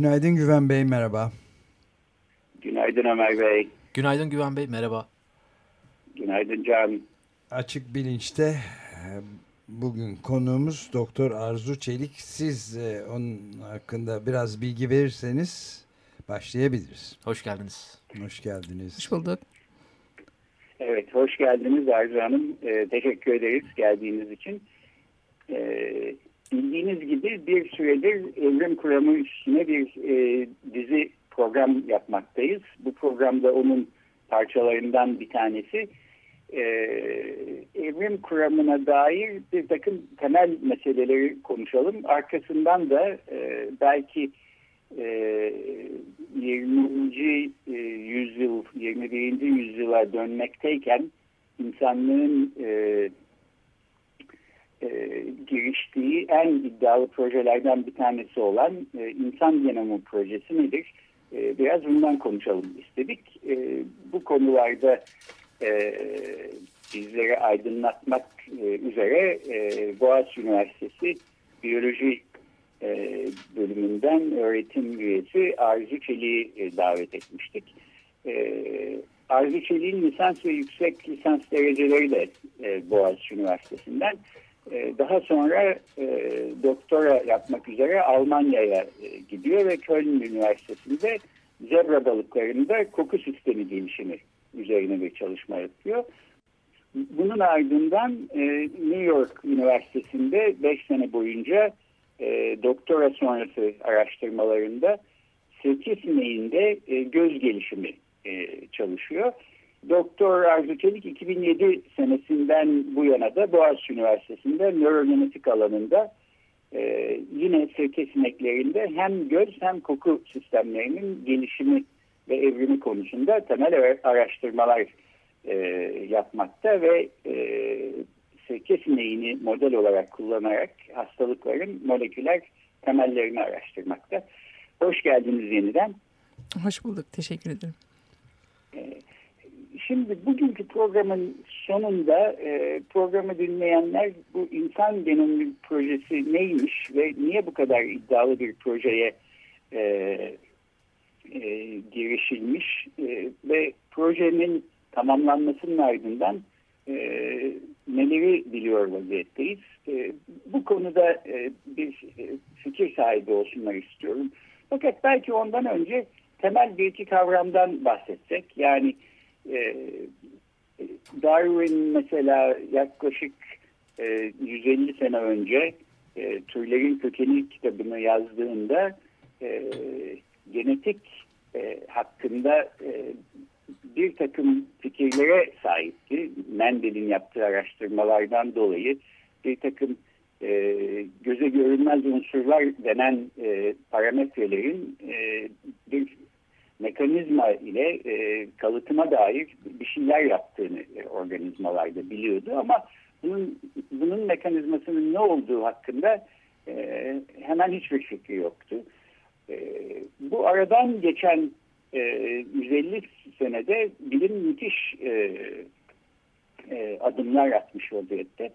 Günaydın Güven Bey, merhaba. Günaydın Ömer Bey. Günaydın Güven Bey, merhaba. Günaydın Can. Açık Bilinç'te e, bugün konuğumuz Doktor Arzu Çelik. Siz e, onun hakkında biraz bilgi verirseniz başlayabiliriz. Hoş geldiniz. Hoş geldiniz. Hoş bulduk. Evet, hoş geldiniz Arzu Hanım. Ee, teşekkür ederiz geldiğiniz için. Ee, bildiğiniz gibi bir süredir evrim kuramı üstüne bir e, dizi program yapmaktayız. Bu programda onun parçalarından bir tanesi. Ee, evrim kuramına dair bir takım temel meseleleri konuşalım. Arkasından da e, belki e, 20. E, yüzyıl, 21. yüzyıla dönmekteyken insanlığın e, e, giriştiği en iddialı projelerden bir tanesi olan e, insan genomu projesi nedir? E, biraz bundan konuşalım istedik. E, bu konularda e, bizleri aydınlatmak e, üzere e, Boğaziçi Üniversitesi Biyoloji e, bölümünden öğretim üyesi Arzu Çelik'i e, davet etmiştik. E, Arzu Çelik'in lisans ve yüksek lisans dereceleri de e, Boğaziçi Üniversitesi'nden. E, daha sonra e, doktora yapmak üzere Almanya'ya e, gidiyor ve Köln Üniversitesi'nde zebra balıklarında koku sistemi gelişimi üzerine bir çalışma yapıyor. Bunun ardından e, New York Üniversitesi'nde 5 sene boyunca e, doktora sonrası araştırmalarında sirke sineğinde e, göz gelişimi e, çalışıyor. Doktor Arzu Çelik 2007 senesinden bu yana da Boğaziçi Üniversitesi'nde nörogenetik alanında e, yine sirke sineklerinde hem göz hem koku sistemlerinin gelişimi ve evrimi konusunda temel araştırmalar e, yapmakta ve e, sirke sineğini model olarak kullanarak hastalıkların moleküler temellerini araştırmakta. Hoş geldiniz yeniden. Hoş bulduk. Teşekkür ederim. Ee, şimdi bugünkü programın sonunda e, programı dinleyenler bu insan genomu projesi neymiş ve niye bu kadar iddialı bir projeye e, e, girişilmiş e, ve projenin tamamlanmasının ardından e, neleri biliyor vaziyetteyiz. E, bu konuda e, bir fikir sahibi olsunlar istiyorum. Fakat belki ondan önce temel bir iki kavramdan bahsetsek. Yani e, Darwin mesela yaklaşık e, 150 sene önce e, Türlerin Kökeni kitabını yazdığında e, genetik e, hakkında e, bir takım fikirlere sahipti. Mendel'in yaptığı araştırmalardan dolayı bir takım e, göze görünmez unsurlar denen e, parametrelerin e, bir mekanizma ile e, kalıtıma dair bir şeyler yaptığını e, organizmalarda biliyordu ama bunun, bunun mekanizmasının ne olduğu hakkında e, hemen hiçbir fikri yoktu. E, bu aradan geçen e, 150 senede bilim müthiş e, e, adımlar atmış vaziyette.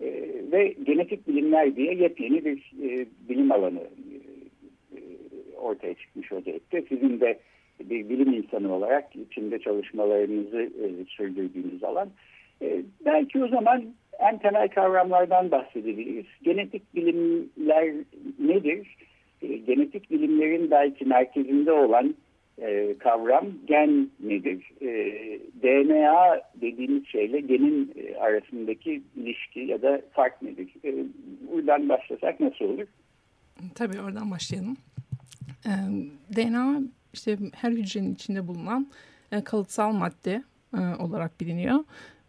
E, ve genetik bilimler diye yepyeni bir e, bilim alanı e, ortaya çıkmış vaziyette. Sizin de bir bilim insanı olarak içinde çalışmalarınızı e, sürdürdüğünüz alan. E, belki o zaman en temel kavramlardan bahsedebiliriz. Genetik bilimler nedir? E, genetik bilimlerin belki merkezinde olan e, kavram gen nedir? DNA dediğimiz şeyle genin arasındaki ilişki ya da fark nedir? E, buradan başlasak nasıl olur? Tabii oradan başlayalım. DNA işte her hücrenin içinde bulunan e, kalıtsal madde e, olarak biliniyor.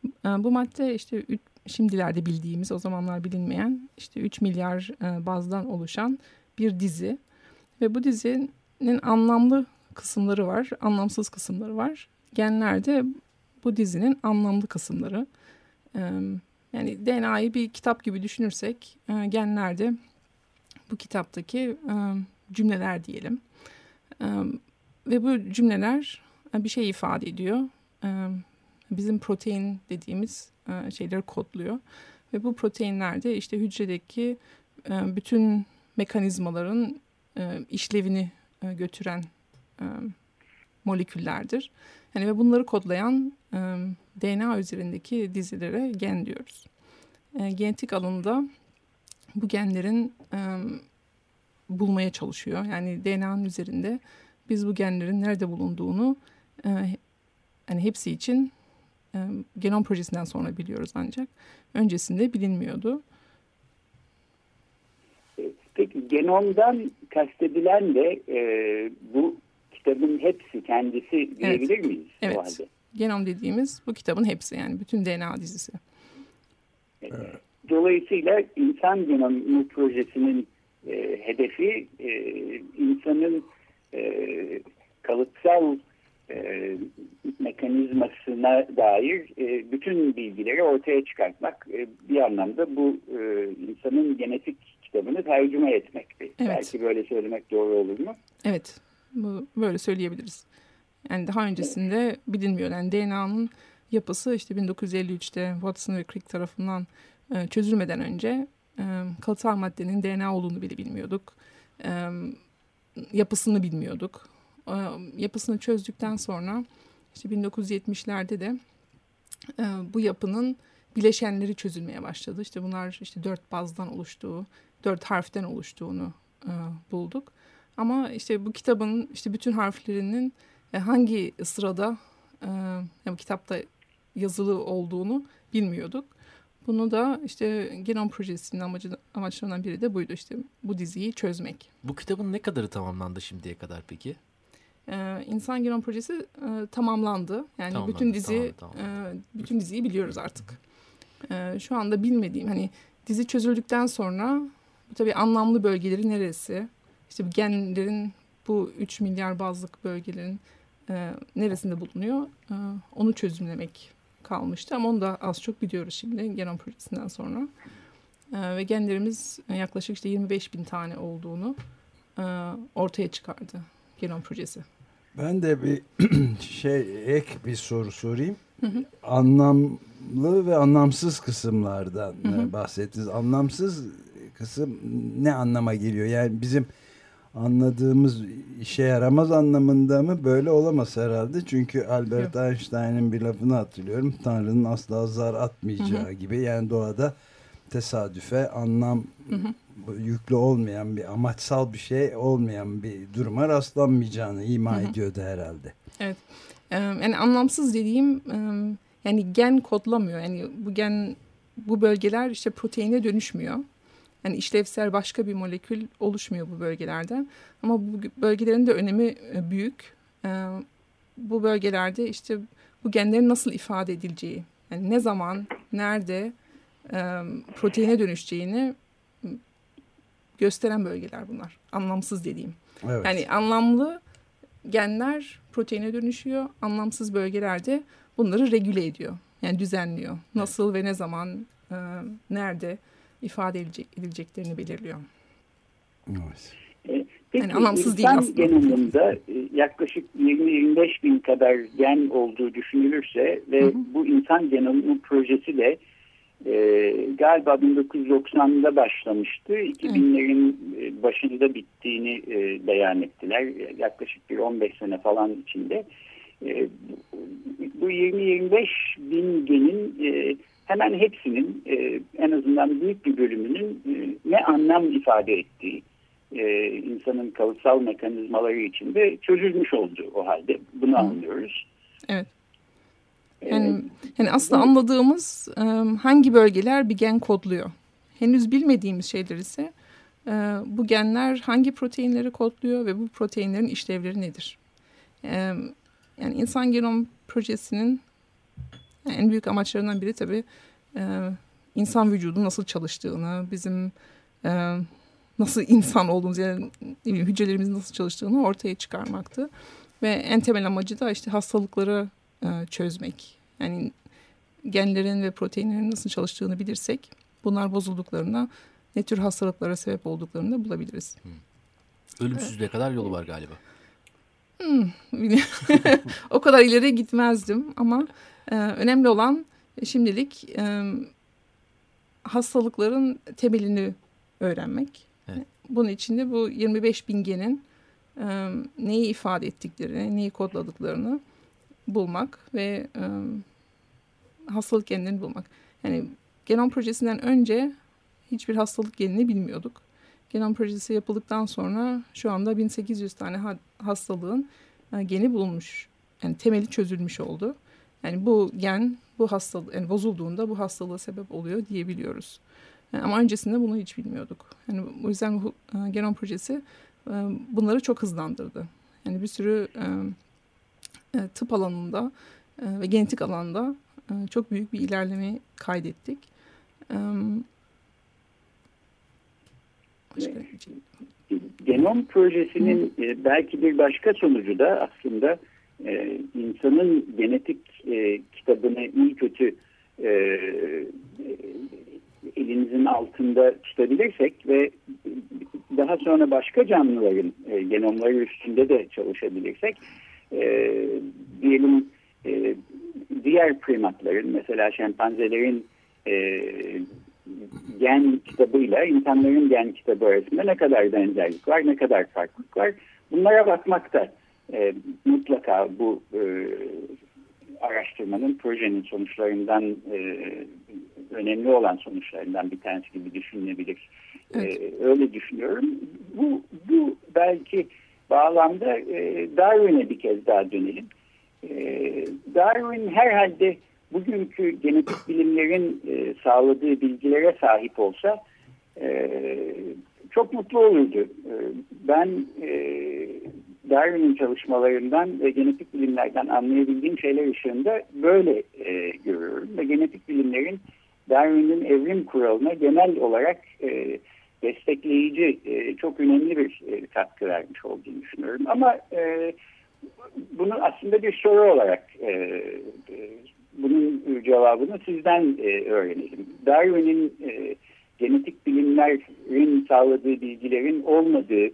E, bu madde işte şimdilerde bildiğimiz o zamanlar bilinmeyen işte 3 milyar bazdan oluşan bir dizi. Ve bu dizinin anlamlı kısımları var, anlamsız kısımları var. Genlerde bu dizinin anlamlı kısımları. Yani DNA'yı bir kitap gibi düşünürsek genlerde bu kitaptaki cümleler diyelim. Ve bu cümleler e, bir şey ifade ediyor. E, bizim protein dediğimiz e, şeyleri kodluyor. Ve bu proteinler de işte hücredeki bütün mekanizmaların işlevini götüren moleküllerdir. Yani ve bunları kodlayan DNA üzerindeki dizilere gen diyoruz. Genetik alanında bu genlerin bulmaya çalışıyor. Yani DNA'nın üzerinde biz bu genlerin nerede bulunduğunu e, hani hepsi için e, genom projesinden sonra biliyoruz ancak öncesinde bilinmiyordu. Peki genomdan kastedilen de e, bu kitabın hepsi kendisi diyebilir evet. miyiz? Evet. O halde? Genom dediğimiz bu kitabın hepsi yani bütün DNA dizisi. Evet. Dolayısıyla insan genomu projesinin e, hedefi e, insanın e, kalıtsal e, mekanizmasına dair e, bütün bilgileri ortaya çıkartmak e, bir anlamda bu e, insanın genetik kitabını tercüme etmekti. Evet. Belki böyle söylemek doğru olur mu? Evet, bu böyle söyleyebiliriz. Yani daha öncesinde evet. bilinmiyor. Yani DNA'nın yapısı işte 1953'te Watson ve Crick tarafından e, çözülmeden önce e, kalıtsal maddenin DNA olduğunu bile bilmiyorduk. E, yapısını bilmiyorduk. E, yapısını çözdükten sonra işte 1970'lerde de e, bu yapının bileşenleri çözülmeye başladı. İşte bunlar işte dört bazdan oluştuğu, dört harften oluştuğunu e, bulduk. Ama işte bu kitabın işte bütün harflerinin e, hangi sırada e, yani kitapta yazılı olduğunu bilmiyorduk. Bunu da işte Genom Projesi'nin amacı, amaçlarından biri de buydu işte bu diziyi çözmek. Bu kitabın ne kadarı tamamlandı şimdiye kadar peki? Ee, İnsan Genom Projesi e, tamamlandı. Yani tamamlandı, bütün dizi tamam, tamam. E, bütün diziyi biliyoruz artık. E, şu anda bilmediğim hani dizi çözüldükten sonra bu tabii anlamlı bölgeleri neresi? İşte bu genlerin bu 3 milyar bazlık bölgelerin e, neresinde bulunuyor? E, onu çözümlemek kalmıştı ama onu da az çok biliyoruz şimdi genom projesinden sonra. E, ve genlerimiz yaklaşık işte 25 bin tane olduğunu e, ortaya çıkardı genom projesi. Ben de bir şey ek bir soru sorayım. Hı hı. Anlamlı ve anlamsız kısımlardan hı hı. bahsettiniz. Anlamsız kısım ne anlama geliyor? Yani bizim anladığımız işe yaramaz anlamında mı böyle olamaz herhalde. Çünkü Albert. Einstein'ın bir lafını hatırlıyorum. Tanrı'nın asla zar atmayacağı hı hı. gibi. Yani doğada tesadüfe anlam hı hı. yüklü olmayan bir amaçsal bir şey olmayan bir duruma rastlanmayacağını ima hı hı. ediyordu herhalde. Evet. Yani anlamsız dediğim yani gen kodlamıyor. Yani bu gen bu bölgeler işte proteine dönüşmüyor. Yani işlevsel başka bir molekül oluşmuyor bu bölgelerden. Ama bu bölgelerin de önemi e, büyük. E, bu bölgelerde işte bu genlerin nasıl ifade edileceği, yani ne zaman, nerede e, proteine dönüşeceğini gösteren bölgeler bunlar. Anlamsız dediğim. Evet. Yani anlamlı genler proteine dönüşüyor. Anlamsız bölgelerde bunları regüle ediyor. Yani düzenliyor. Nasıl ve ne zaman, nerede ifade edilecek, edileceklerini belirliyor. Evet. E, peki yani anlamsız değil aslında. genomunda e, yaklaşık 20-25 bin kadar gen olduğu düşünülürse ve hı hı. bu insan genomu projesi de e, galiba 1990'da başlamıştı. 2000'lerin evet. başında bittiğini e, beyan ettiler. Yaklaşık bir 15 sene falan içinde. E, bu 20-25 bin genin e, hemen hepsinin e, en azından büyük bir bölümünün e, ne anlam ifade ettiği e, insanın kalıtsal mekanizmaları içinde çözülmüş oldu o halde. Bunu Hı. anlıyoruz. Evet. E, yani, yani aslında anladığımız e, hangi bölgeler bir gen kodluyor. Henüz bilmediğimiz şeyler ise e, bu genler hangi proteinleri kodluyor ve bu proteinlerin işlevleri nedir? Yani insan genom projesinin en büyük amaçlarından biri tabii e, insan vücudu nasıl çalıştığını, bizim e, nasıl insan olduğumuz yani bileyim, hücrelerimizin nasıl çalıştığını ortaya çıkarmaktı. Ve en temel amacı da işte hastalıkları e, çözmek. Yani genlerin ve proteinlerin nasıl çalıştığını bilirsek bunlar bozulduklarında ne tür hastalıklara sebep olduklarını da bulabiliriz. Ölümsüzlüğe kadar yolu var galiba. Hmm, o kadar ileri gitmezdim ama e, önemli olan şimdilik e, hastalıkların temelini öğrenmek. Evet. Bunun için de bu 25 bin genin e, neyi ifade ettiklerini, neyi kodladıklarını bulmak ve e, hastalık genlerini bulmak. Yani genom projesinden önce hiçbir hastalık genini bilmiyorduk. Genom projesi yapıldıktan sonra şu anda 1800 tane ha hastalığın e, geni bulunmuş. Yani temeli çözülmüş oldu. Yani bu gen bu hastalık yani bozulduğunda bu hastalığa sebep oluyor diyebiliyoruz. Yani ama öncesinde bunu hiç bilmiyorduk. Yani o yüzden bu e, genom projesi e, bunları çok hızlandırdı. Yani bir sürü e, e, tıp alanında e, ve genetik alanda e, çok büyük bir ilerleme kaydettik. E, başka şey. Genom projesinin e, belki bir başka sonucu da aslında e, insanın genetik e, kitabını iyi kötü e, elinizin altında tutabilirsek ve daha sonra başka canlıların e, genomları üstünde de çalışabilirsek e, diyelim e, diğer primatların mesela şempanzelerin e, gen kitabıyla insanların gen kitabı arasında ne kadar benzerlik var, ne kadar farklılık var. Bunlara bakmak da e, mutlaka bu e, araştırmanın, projenin sonuçlarından e, önemli olan sonuçlarından bir tanesi gibi düşünülebilir. Evet. E, öyle düşünüyorum. Bu, bu belki bağlamda e, Darwin'e bir kez daha dönelim. E, Darwin herhalde bugünkü genetik bilimlerin e, sağladığı bilgilere sahip olsa e, çok mutlu olurdu. E, ben e, Darwin'in çalışmalarından ve genetik bilimlerden anlayabildiğim şeyler ışığında böyle e, görüyorum. Ve genetik bilimlerin Darwin'in evrim kuralına genel olarak e, destekleyici, e, çok önemli bir e, katkı vermiş olduğunu düşünüyorum. Ama e, bunu aslında bir soru olarak e, e, bunun cevabını sizden e, öğrenelim. Darwin'in e, genetik bilimlerin sağladığı bilgilerin olmadığı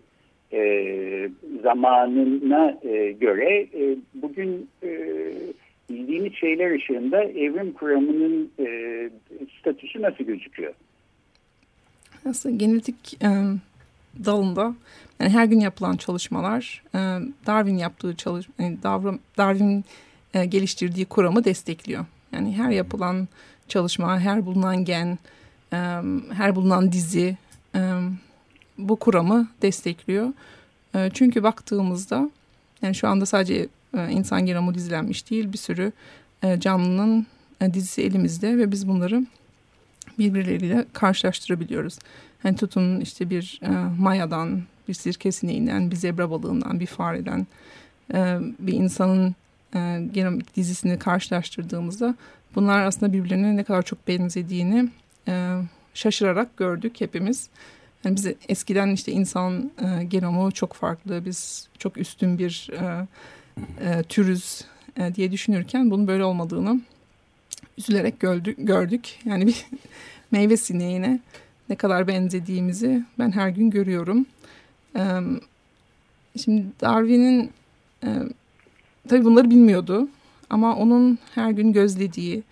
e, zamanına e, göre e, bugün e, bildiğimiz şeyler ışığında evrim kuramının e, statüsü nasıl gözüküyor? Aslında genetik e, dalında yani her gün yapılan çalışmalar e, Darwin yaptığı çalış yani Darwin e, geliştirdiği kuramı destekliyor. Yani her yapılan çalışma, her bulunan gen, e, her bulunan dizi e, bu kuramı destekliyor. E, çünkü baktığımızda yani şu anda sadece e, insan genomu dizilenmiş değil bir sürü e, canlının e, dizisi elimizde ve biz bunları birbirleriyle karşılaştırabiliyoruz. Yani tutun işte bir mayadan, bir sirke sineğinden, bir zebra balığından, bir fareden, bir insanın e, genomik dizisini karşılaştırdığımızda bunlar aslında birbirlerine ne kadar çok benzediğini şaşırarak gördük hepimiz. Yani biz eskiden işte insan e, genomu çok farklı, biz çok üstün bir e, e, türüz e, diye düşünürken bunun böyle olmadığını üzülerek gördük. gördük. Yani bir meyve sineğine ne kadar benzediğimizi ben her gün görüyorum. E, şimdi Darwin'in e, tabii bunları bilmiyordu ama onun her gün gözlediği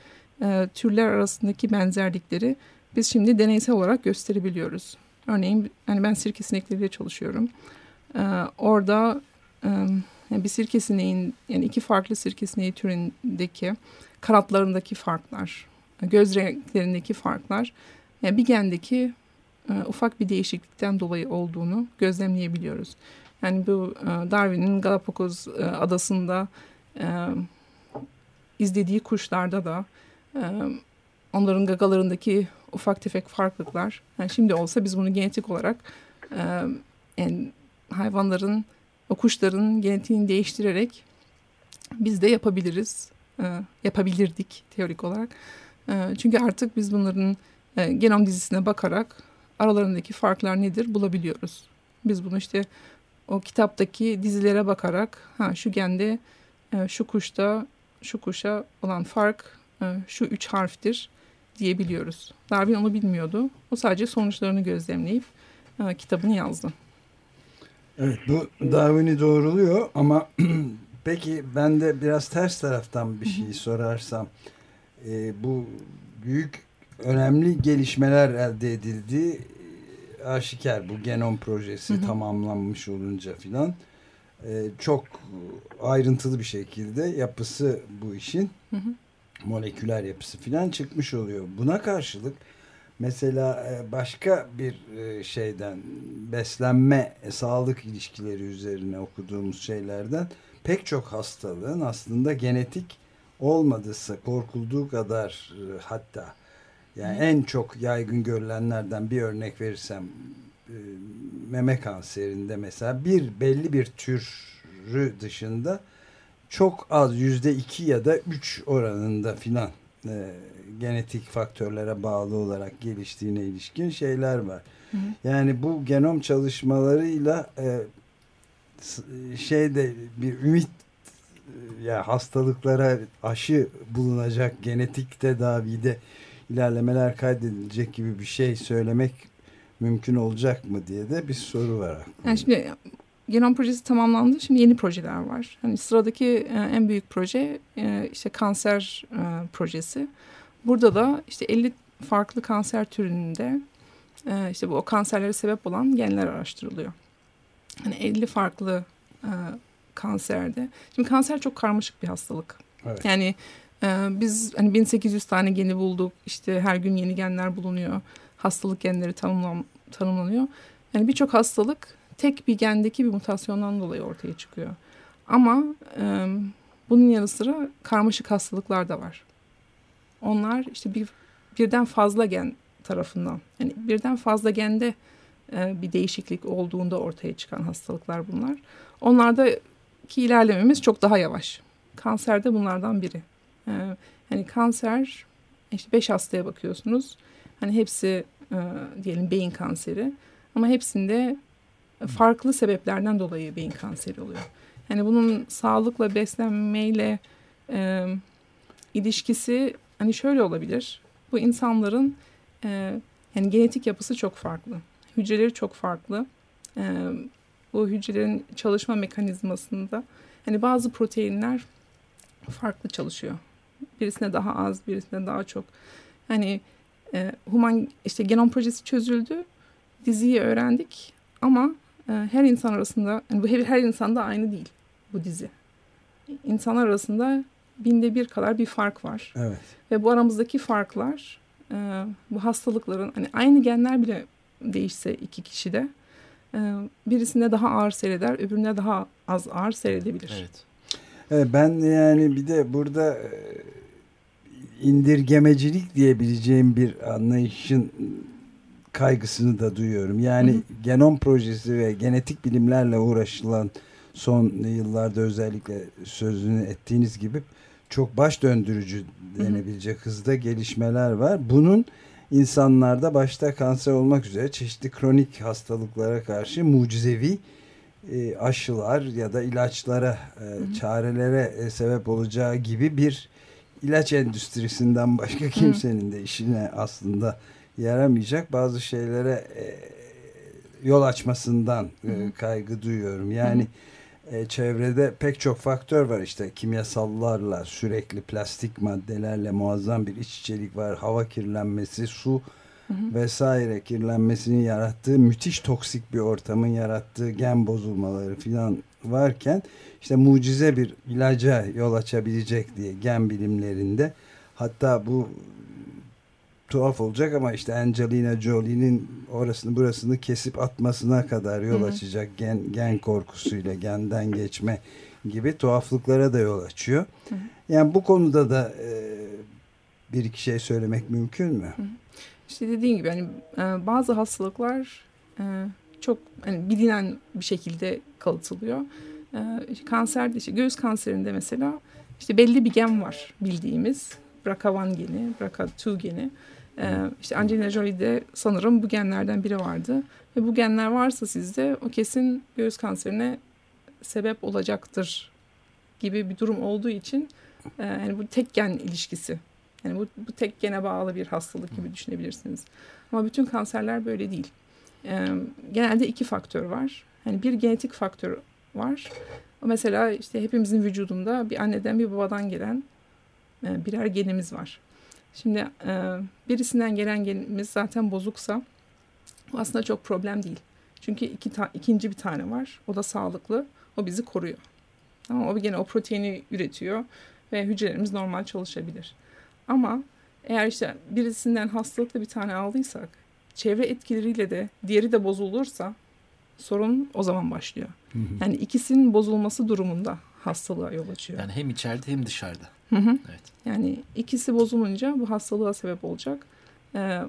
e, türler arasındaki benzerlikleri biz şimdi deneysel olarak gösterebiliyoruz. Örneğin hani ben sirke sinekleriyle çalışıyorum. Ee, orada e, bir sirke sineğin yani iki farklı sirke sineği türündeki kanatlarındaki farklar, göz renklerindeki farklar yani bir gendeki e, ufak bir değişiklikten dolayı olduğunu gözlemleyebiliyoruz. Yani bu e, Darwin'in Galapagos e, adasında e, izlediği kuşlarda da e, onların gagalarındaki ufak tefek farklılıklar. Yani şimdi olsa biz bunu genetik olarak e, yani hayvanların, o kuşların genetiğini değiştirerek biz de yapabiliriz. E, yapabilirdik teorik olarak. E, çünkü artık biz bunların e, genom dizisine bakarak aralarındaki farklar nedir bulabiliyoruz. Biz bunu işte o kitaptaki dizilere bakarak ha şu gende e, şu kuşta şu kuşa olan fark e, şu üç harftir diyebiliyoruz. Darwin onu bilmiyordu. O sadece sonuçlarını gözlemleyip e, kitabını yazdı. Evet bu Darwin'i doğruluyor ama peki ben de biraz ters taraftan bir şey sorarsam e, bu büyük önemli gelişmeler elde edildi aşikar bu genom projesi hı hı. tamamlanmış olunca filan e, çok ayrıntılı bir şekilde yapısı bu işin hı hı. Moleküler yapısı filan çıkmış oluyor. Buna karşılık mesela e, başka bir e, şeyden beslenme sağlık ilişkileri üzerine okuduğumuz şeylerden pek çok hastalığın aslında genetik olmadıysa korkulduğu kadar e, hatta yani Hı. en çok yaygın görülenlerden bir örnek verirsem e, meme kanserinde mesela bir belli bir türü dışında çok az yüzde iki ya da üç oranında filan e, genetik faktörlere bağlı olarak geliştiğine ilişkin şeyler var. Hı. Yani bu genom çalışmalarıyla e, şeyde bir ümit e, ya hastalıklara aşı bulunacak genetik tedavide ilerlemeler kaydedilecek gibi bir şey söylemek mümkün olacak mı diye de bir soru var. Aklımda. Yani şimdi genom projesi tamamlandı. Şimdi yeni projeler var. Hani sıradaki e, en büyük proje e, işte kanser e, projesi. Burada da işte 50 farklı kanser türünde işte bu o kanserlere sebep olan genler araştırılıyor. Hani 50 farklı kanserde. Şimdi kanser çok karmaşık bir hastalık. Evet. Yani biz hani 1800 tane geni bulduk. İşte her gün yeni genler bulunuyor. Hastalık genleri tanımlan, tanımlanıyor. Yani birçok hastalık tek bir gendeki bir mutasyondan dolayı ortaya çıkıyor. Ama e, bunun yanı sıra karmaşık hastalıklar da var. Onlar işte bir birden fazla gen tarafından yani birden fazla gende e, bir değişiklik olduğunda ortaya çıkan hastalıklar bunlar. Onlardaki ilerlememiz çok daha yavaş. Kanser de bunlardan biri. E, kanser işte beş hastaya bakıyorsunuz. Hani hepsi e, diyelim beyin kanseri ama hepsinde farklı sebeplerden dolayı beyin kanseri oluyor. Yani bunun sağlıkla beslenmeyle e, ilişkisi hani şöyle olabilir. Bu insanların e, yani genetik yapısı çok farklı. Hücreleri çok farklı. E, bu hücrelerin çalışma mekanizmasında hani bazı proteinler farklı çalışıyor. Birisine daha az, birisine daha çok. Hani e, human işte genom projesi çözüldü. Diziyi öğrendik ama her insan arasında yani bu her, her insanda aynı değil bu dizi. İnsanlar arasında binde bir kadar bir fark var. Evet. Ve bu aramızdaki farklar e, bu hastalıkların hani aynı genler bile değişse iki kişide e, birisinde daha ağır seyreder, öbürüne daha az ağır seyredebilir. Evet. Evet, ben yani bir de burada e, indirgemecilik diyebileceğim bir anlayışın kaygısını da duyuyorum. Yani hı hı. genom projesi ve genetik bilimlerle uğraşılan son yıllarda özellikle sözünü ettiğiniz gibi çok baş döndürücü denebilecek hı hı. hızda gelişmeler var. Bunun insanlarda başta kanser olmak üzere çeşitli kronik hastalıklara karşı mucizevi e, aşılar ya da ilaçlara, e, hı hı. çarelere e, sebep olacağı gibi bir ilaç endüstrisinden başka kimsenin de işine aslında yaramayacak bazı şeylere e, yol açmasından e, kaygı duyuyorum. Yani e, çevrede pek çok faktör var işte kimyasallarla sürekli plastik maddelerle muazzam bir iç içelik var. Hava kirlenmesi, su vesaire kirlenmesinin yarattığı müthiş toksik bir ortamın yarattığı gen bozulmaları filan varken işte mucize bir ilaca yol açabilecek diye gen bilimlerinde hatta bu tuhaf olacak ama işte Angelina Jolie'nin orasını burasını kesip atmasına kadar yol açacak gen, gen korkusuyla genden geçme gibi tuhaflıklara da yol açıyor. Hı hı. Yani bu konuda da e, bir iki şey söylemek mümkün mü? Hı hı. İşte dediğin gibi hani e, bazı hastalıklar e, çok hani bilinen bir şekilde kalıtılıyor. E, kanserde işte göğüs kanserinde mesela işte belli bir gen var bildiğimiz BRCA1 geni, BRCA2 geni. E, işte Angelina Jolie'de sanırım bu genlerden biri vardı. Ve bu genler varsa sizde o kesin göğüs kanserine sebep olacaktır gibi bir durum olduğu için e, yani bu tek gen ilişkisi. Yani bu, bu tek gene bağlı bir hastalık gibi düşünebilirsiniz. Ama bütün kanserler böyle değil. E, genelde iki faktör var. Yani bir genetik faktör var. O mesela işte hepimizin vücudunda bir anneden bir babadan gelen e, birer genimiz var. Şimdi e, birisinden gelen genimiz zaten bozuksa aslında çok problem değil. Çünkü iki ta, ikinci bir tane var. O da sağlıklı. O bizi koruyor. Ama o gene o proteini üretiyor ve hücrelerimiz normal çalışabilir. Ama eğer işte birisinden hastalıklı bir tane aldıysak çevre etkileriyle de diğeri de bozulursa sorun o zaman başlıyor. Hı hı. Yani ikisinin bozulması durumunda hastalığa yol açıyor. Yani hem içeride hem dışarıda. Hı hı. Evet. Yani ikisi bozulunca bu hastalığa sebep olacak. Ee,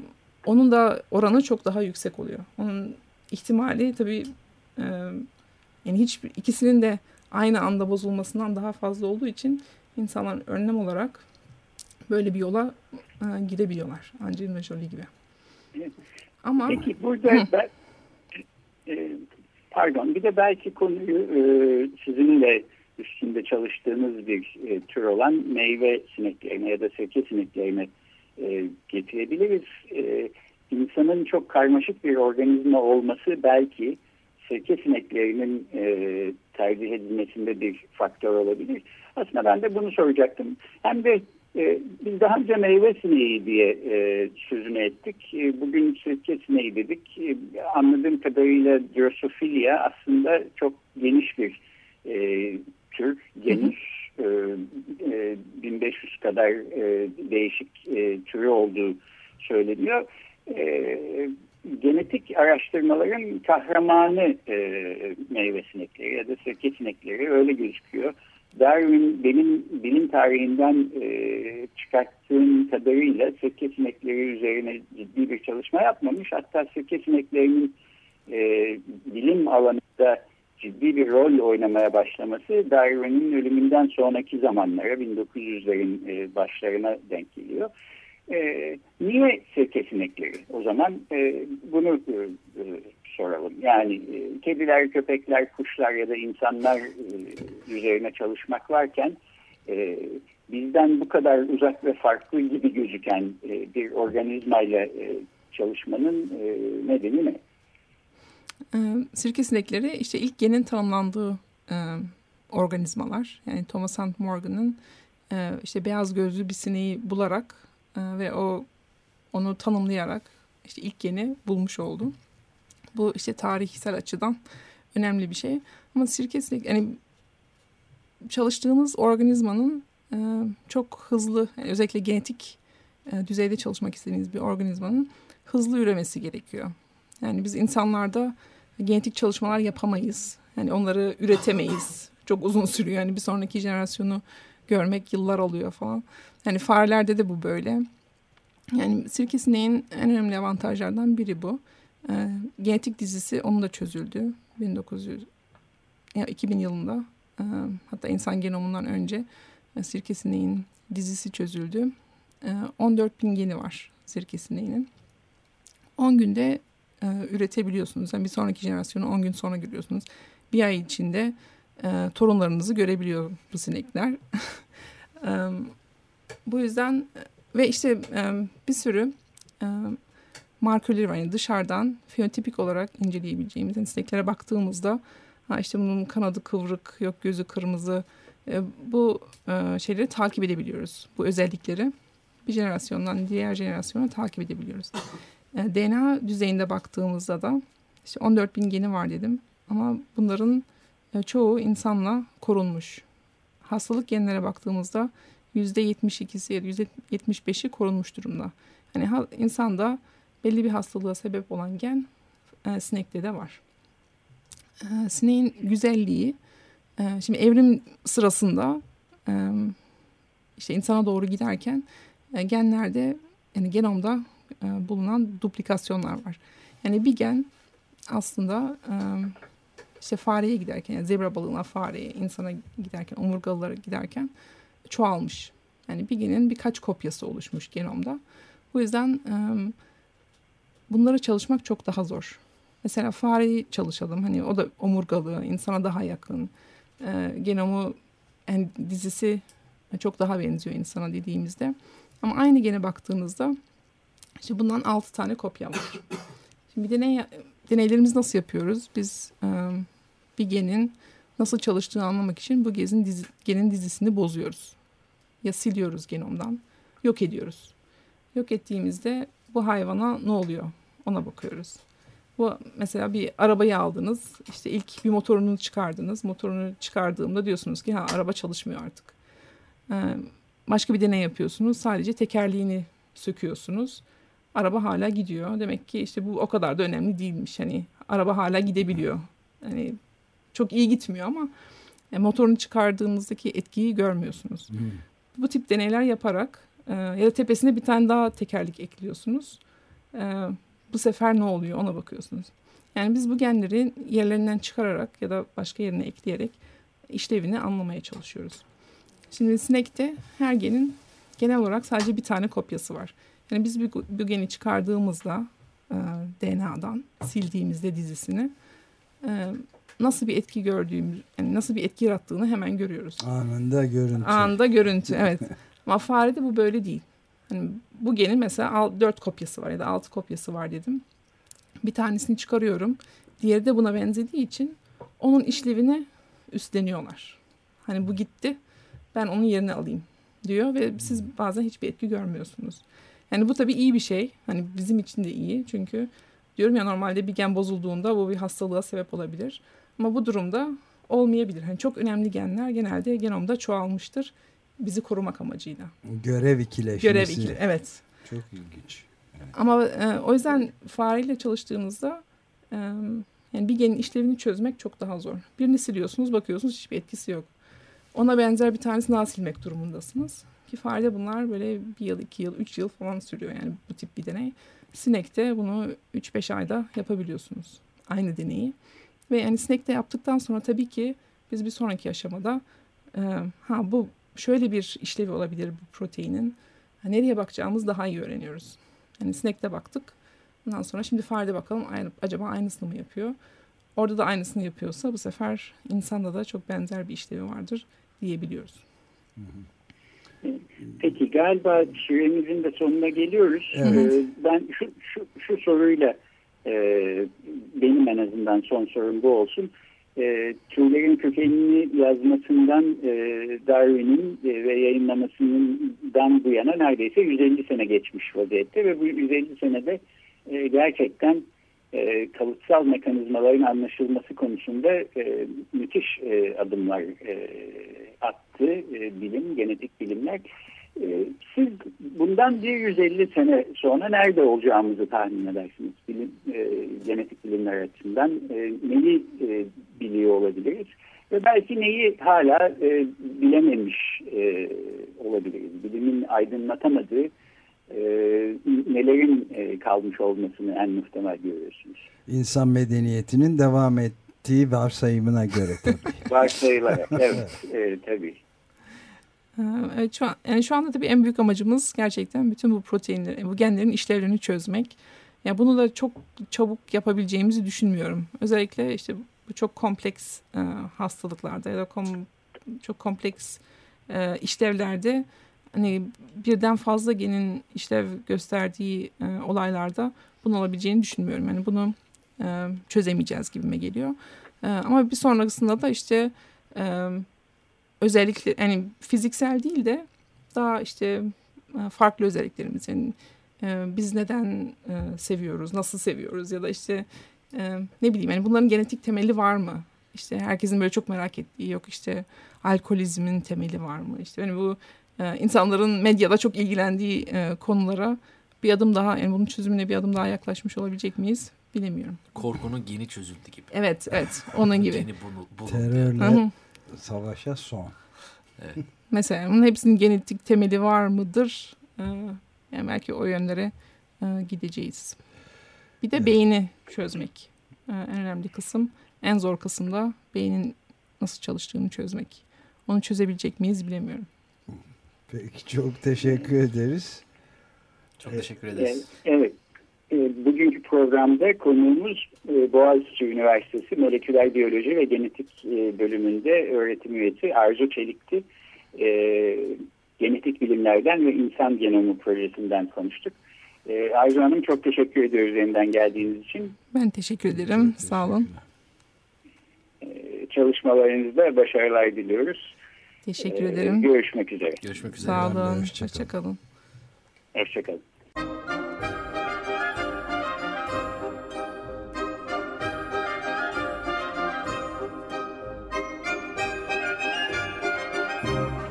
onun da oranı çok daha yüksek oluyor. Onun ihtimali tabii e, yani hiç ikisinin de aynı anda bozulmasından daha fazla olduğu için insanlar önlem olarak böyle bir yola e, gidebiliyorlar. Angelina Jolie gibi. Ama Peki burada ben, e, pardon bir de belki konuyu e, sizinle üstünde çalıştığınız bir e, tür olan meyve sineklerine ya da sirke sineklerine e, getirebiliriz. E, insanın çok karmaşık bir organizma olması belki sirke sineklerinin e, tercih edilmesinde bir faktör olabilir. Aslında ben de bunu soracaktım. Hem de e, biz daha önce meyve sineği diye e, sözünü ettik. E, bugün sirke sineği dedik. E, anladığım kadarıyla Drosophila aslında çok geniş bir e, tür, geniş. E, e, 1500 kadar e, değişik e, türü olduğu söyleniyor. E, genetik araştırmaların kahramanı e, meyve sinekleri ya da sirke sinekleri öyle gözüküyor. Darwin benim bilim tarihinden e, çıkarttığım kadarıyla sirke sinekleri üzerine ciddi bir çalışma yapmamış. Hatta sirke sineklerinin e, bilim alanında ciddi bir rol oynamaya başlaması Darwin'in ölümünden sonraki zamanlara 1900'lerin e, başlarına denk geliyor. E, niye sirke sinekleri? O zaman e, bunu soralım. Yani kediler, köpekler, kuşlar ya da insanlar üzerine çalışmak varken bizden bu kadar uzak ve farklı gibi gözüken bir organizmayla e, çalışmanın nedeni ne? E, sirke sinekleri işte ilk genin tanımlandığı e, organizmalar. Yani Thomas Hunt Morgan'ın e, işte beyaz gözlü bir sineği bularak e, ve o onu tanımlayarak işte ilk geni bulmuş oldu. Bu işte tarihsel açıdan önemli bir şey. Ama sirke sinek yani çalıştığınız organizmanın e, çok hızlı yani özellikle genetik e, düzeyde çalışmak istediğiniz bir organizmanın hızlı üremesi gerekiyor. Yani biz insanlarda genetik çalışmalar yapamayız. Yani onları üretemeyiz. Çok uzun sürüyor. Yani bir sonraki jenerasyonu görmek yıllar alıyor falan. Yani farelerde de bu böyle. Yani sirke sineğin en önemli avantajlardan biri bu. E, genetik dizisi onun da çözüldü. 1900 ya 2000 yılında e, hatta insan genomundan önce e, sirke sineğin dizisi çözüldü. E, 14 bin geni var sirke sineğinin. 10 günde e, üretebiliyorsunuz. Yani bir sonraki jenerasyonu 10 gün sonra görüyorsunuz. Bir ay içinde e, torunlarınızı görebiliyor bu sinekler. e, bu yüzden ve işte e, bir sürü e, markerleri var. Yani dışarıdan fenotipik olarak inceleyebileceğimiz yani sineklere baktığımızda ha işte bunun kanadı kıvrık, yok gözü kırmızı e, bu e, şeyleri takip edebiliyoruz. Bu özellikleri bir jenerasyondan diğer jenerasyona takip edebiliyoruz. E, DNA düzeyinde baktığımızda da işte 14 bin geni var dedim ama bunların e, çoğu insanla korunmuş. Hastalık genlere baktığımızda %72'si ya da %75'i korunmuş durumda. Yani insanda belli bir hastalığa sebep olan gen e, sinekte de var. E, sineğin güzelliği e, şimdi evrim sırasında e, işte insana doğru giderken e, genlerde yani genomda e, bulunan duplikasyonlar var. Yani bir gen aslında e, işte fareye giderken yani zebra balığına fareye insana giderken omurgalılara giderken çoğalmış. Yani bir genin birkaç kopyası oluşmuş genomda. Bu yüzden e, bunları çalışmak çok daha zor. Mesela fareyi çalışalım. Hani o da omurgalı, insana daha yakın. E, genomu yani dizisi çok daha benziyor insana dediğimizde. Ama aynı gene baktığınızda işte bundan 6 tane kopya var. Şimdi deney, deneylerimizi nasıl yapıyoruz? Biz e, bir genin nasıl çalıştığını anlamak için bu gezin dizi, genin dizisini bozuyoruz. Ya siliyoruz genomdan, yok ediyoruz. Yok ettiğimizde bu hayvana ne oluyor? Ona bakıyoruz. Bu mesela bir arabayı aldınız. işte ilk bir motorunu çıkardınız. Motorunu çıkardığımda diyorsunuz ki ha araba çalışmıyor artık. Ee, başka bir deney yapıyorsunuz. Sadece tekerleğini söküyorsunuz. Araba hala gidiyor. Demek ki işte bu o kadar da önemli değilmiş. Hani araba hala gidebiliyor. Hani çok iyi gitmiyor ama e, motorunu çıkardığınızdaki etkiyi görmüyorsunuz. Hmm. Bu tip deneyler yaparak e, ya da tepesine bir tane daha tekerlek ekliyorsunuz. E, bu sefer ne oluyor ona bakıyorsunuz. Yani biz bu genleri yerlerinden çıkararak ya da başka yerine ekleyerek işlevini anlamaya çalışıyoruz. Şimdi sinekte her genin genel olarak sadece bir tane kopyası var. Yani biz bu, bu geni çıkardığımızda e, DNA'dan sildiğimizde dizisini e, nasıl bir etki gördüğümüz, yani nasıl bir etki yarattığını hemen görüyoruz. Anında görüntü. Anında görüntü, evet. Ama farede bu böyle değil. Hani bu genin mesela dört kopyası var ya da altı kopyası var dedim. Bir tanesini çıkarıyorum. Diğeri de buna benzediği için onun işlevini üstleniyorlar. Hani bu gitti ben onun yerini alayım diyor ve siz bazen hiçbir etki görmüyorsunuz. Yani bu tabii iyi bir şey. Hani bizim için de iyi çünkü diyorum ya normalde bir gen bozulduğunda bu bir hastalığa sebep olabilir. Ama bu durumda olmayabilir. Hani çok önemli genler genelde genomda çoğalmıştır bizi korumak amacıyla. Görev ikileşmesi. Görev ikili, evet. Çok ilginç. Evet. Ama e, o yüzden fareyle çalıştığınızda e, yani bir genin işlevini çözmek çok daha zor. Birini siliyorsunuz, bakıyorsunuz hiçbir etkisi yok. Ona benzer bir tanesini daha silmek durumundasınız. Ki farede bunlar böyle bir yıl, iki yıl, üç yıl falan sürüyor yani bu tip bir deney. Sinekte bunu 3-5 ayda yapabiliyorsunuz. Aynı deneyi. Ve yani sinekte yaptıktan sonra tabii ki biz bir sonraki aşamada e, ha bu şöyle bir işlevi olabilir bu proteinin. Nereye bakacağımız daha iyi öğreniyoruz. Yani sinekte baktık. Ondan sonra şimdi farede bakalım aynı, acaba aynısını mı yapıyor? Orada da aynısını yapıyorsa bu sefer insanda da çok benzer bir işlevi vardır diyebiliyoruz. Peki galiba süremizin de sonuna geliyoruz. Evet. Ee, ben şu, şu, şu soruyla e, benim en azından son sorum bu olsun. E, türlerin kökenini yazmasından e, Darwin'in e, ve yayınlamasından bu yana neredeyse 150 sene geçmiş vaziyette ve bu 150 senede e, gerçekten e, kalıtsal mekanizmaların anlaşılması konusunda e, müthiş e, adımlar e, attı e, bilim, genetik bilimler. E, siz bundan 150 sene sonra nerede olacağımızı tahmin edersiniz bilim, e, genetik bilimler açısından e, neyi e, biliyor olabiliriz ve belki neyi hala e, bilememiş e, olabiliriz. Bilimin aydınlatamadığı e, nelerin e, kalmış olmasını en muhtemel görüyorsunuz. İnsan medeniyetinin devam ettiği varsayımına göre tabii. Varsayılarak evet e, tabii. Evet, şu, an, yani şu anda tabii en büyük amacımız gerçekten bütün bu proteinleri, bu genlerin işlevlerini çözmek. Ya yani bunu da çok çabuk yapabileceğimizi düşünmüyorum. Özellikle işte bu çok kompleks e, hastalıklarda ya da kom, çok kompleks e, işlevlerde hani birden fazla genin işlev gösterdiği e, olaylarda bunun olabileceğini düşünmüyorum. Yani bunu e, çözemeyeceğiz gibime geliyor. E, ama bir sonrasında da işte e, özellikle yani fiziksel değil de daha işte e, farklı özelliklerimiz yani e, biz neden e, seviyoruz, nasıl seviyoruz ya da işte e, ne bileyim yani bunların genetik temeli var mı? İşte herkesin böyle çok merak ettiği yok işte alkolizmin temeli var mı? İşte yani bu e, insanların medyada çok ilgilendiği e, konulara bir adım daha yani bunun çözümüne bir adım daha yaklaşmış olabilecek miyiz bilemiyorum. Korkunun geni çözüldü gibi. Evet evet onun gibi. Geni bunu, bunu Terörle Hı -hı. savaşa son. Evet. Mesela bunun hepsinin genetik temeli var mıdır? Ee, yani belki o yönlere e, gideceğiz. Bir de evet. beyni çözmek. Ee, en önemli kısım. En zor kısım da beynin nasıl çalıştığını çözmek. Onu çözebilecek miyiz bilemiyorum. Peki çok teşekkür ederiz. Çok teşekkür ederiz. Evet. Bugünkü programda konuğumuz Boğaziçi Üniversitesi Moleküler Biyoloji ve Genetik bölümünde öğretim üyesi Arzu Çelik'ti. Genetik bilimlerden ve insan genomu projesinden konuştuk. Arzu Hanım çok teşekkür ediyoruz yeniden geldiğiniz için. Ben teşekkür ederim. Sağ olun. Çalışmalarınızda başarılar diliyoruz. Teşekkür ederim. Görüşmek üzere. Görüşmek üzere. Sağ olun. Hoşçakalın. Hoşçakalın. Hoşçakalın.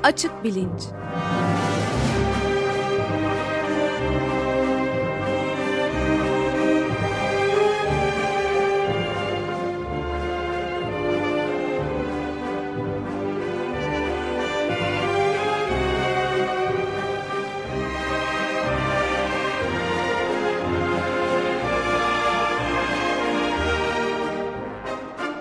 Açık Bilinç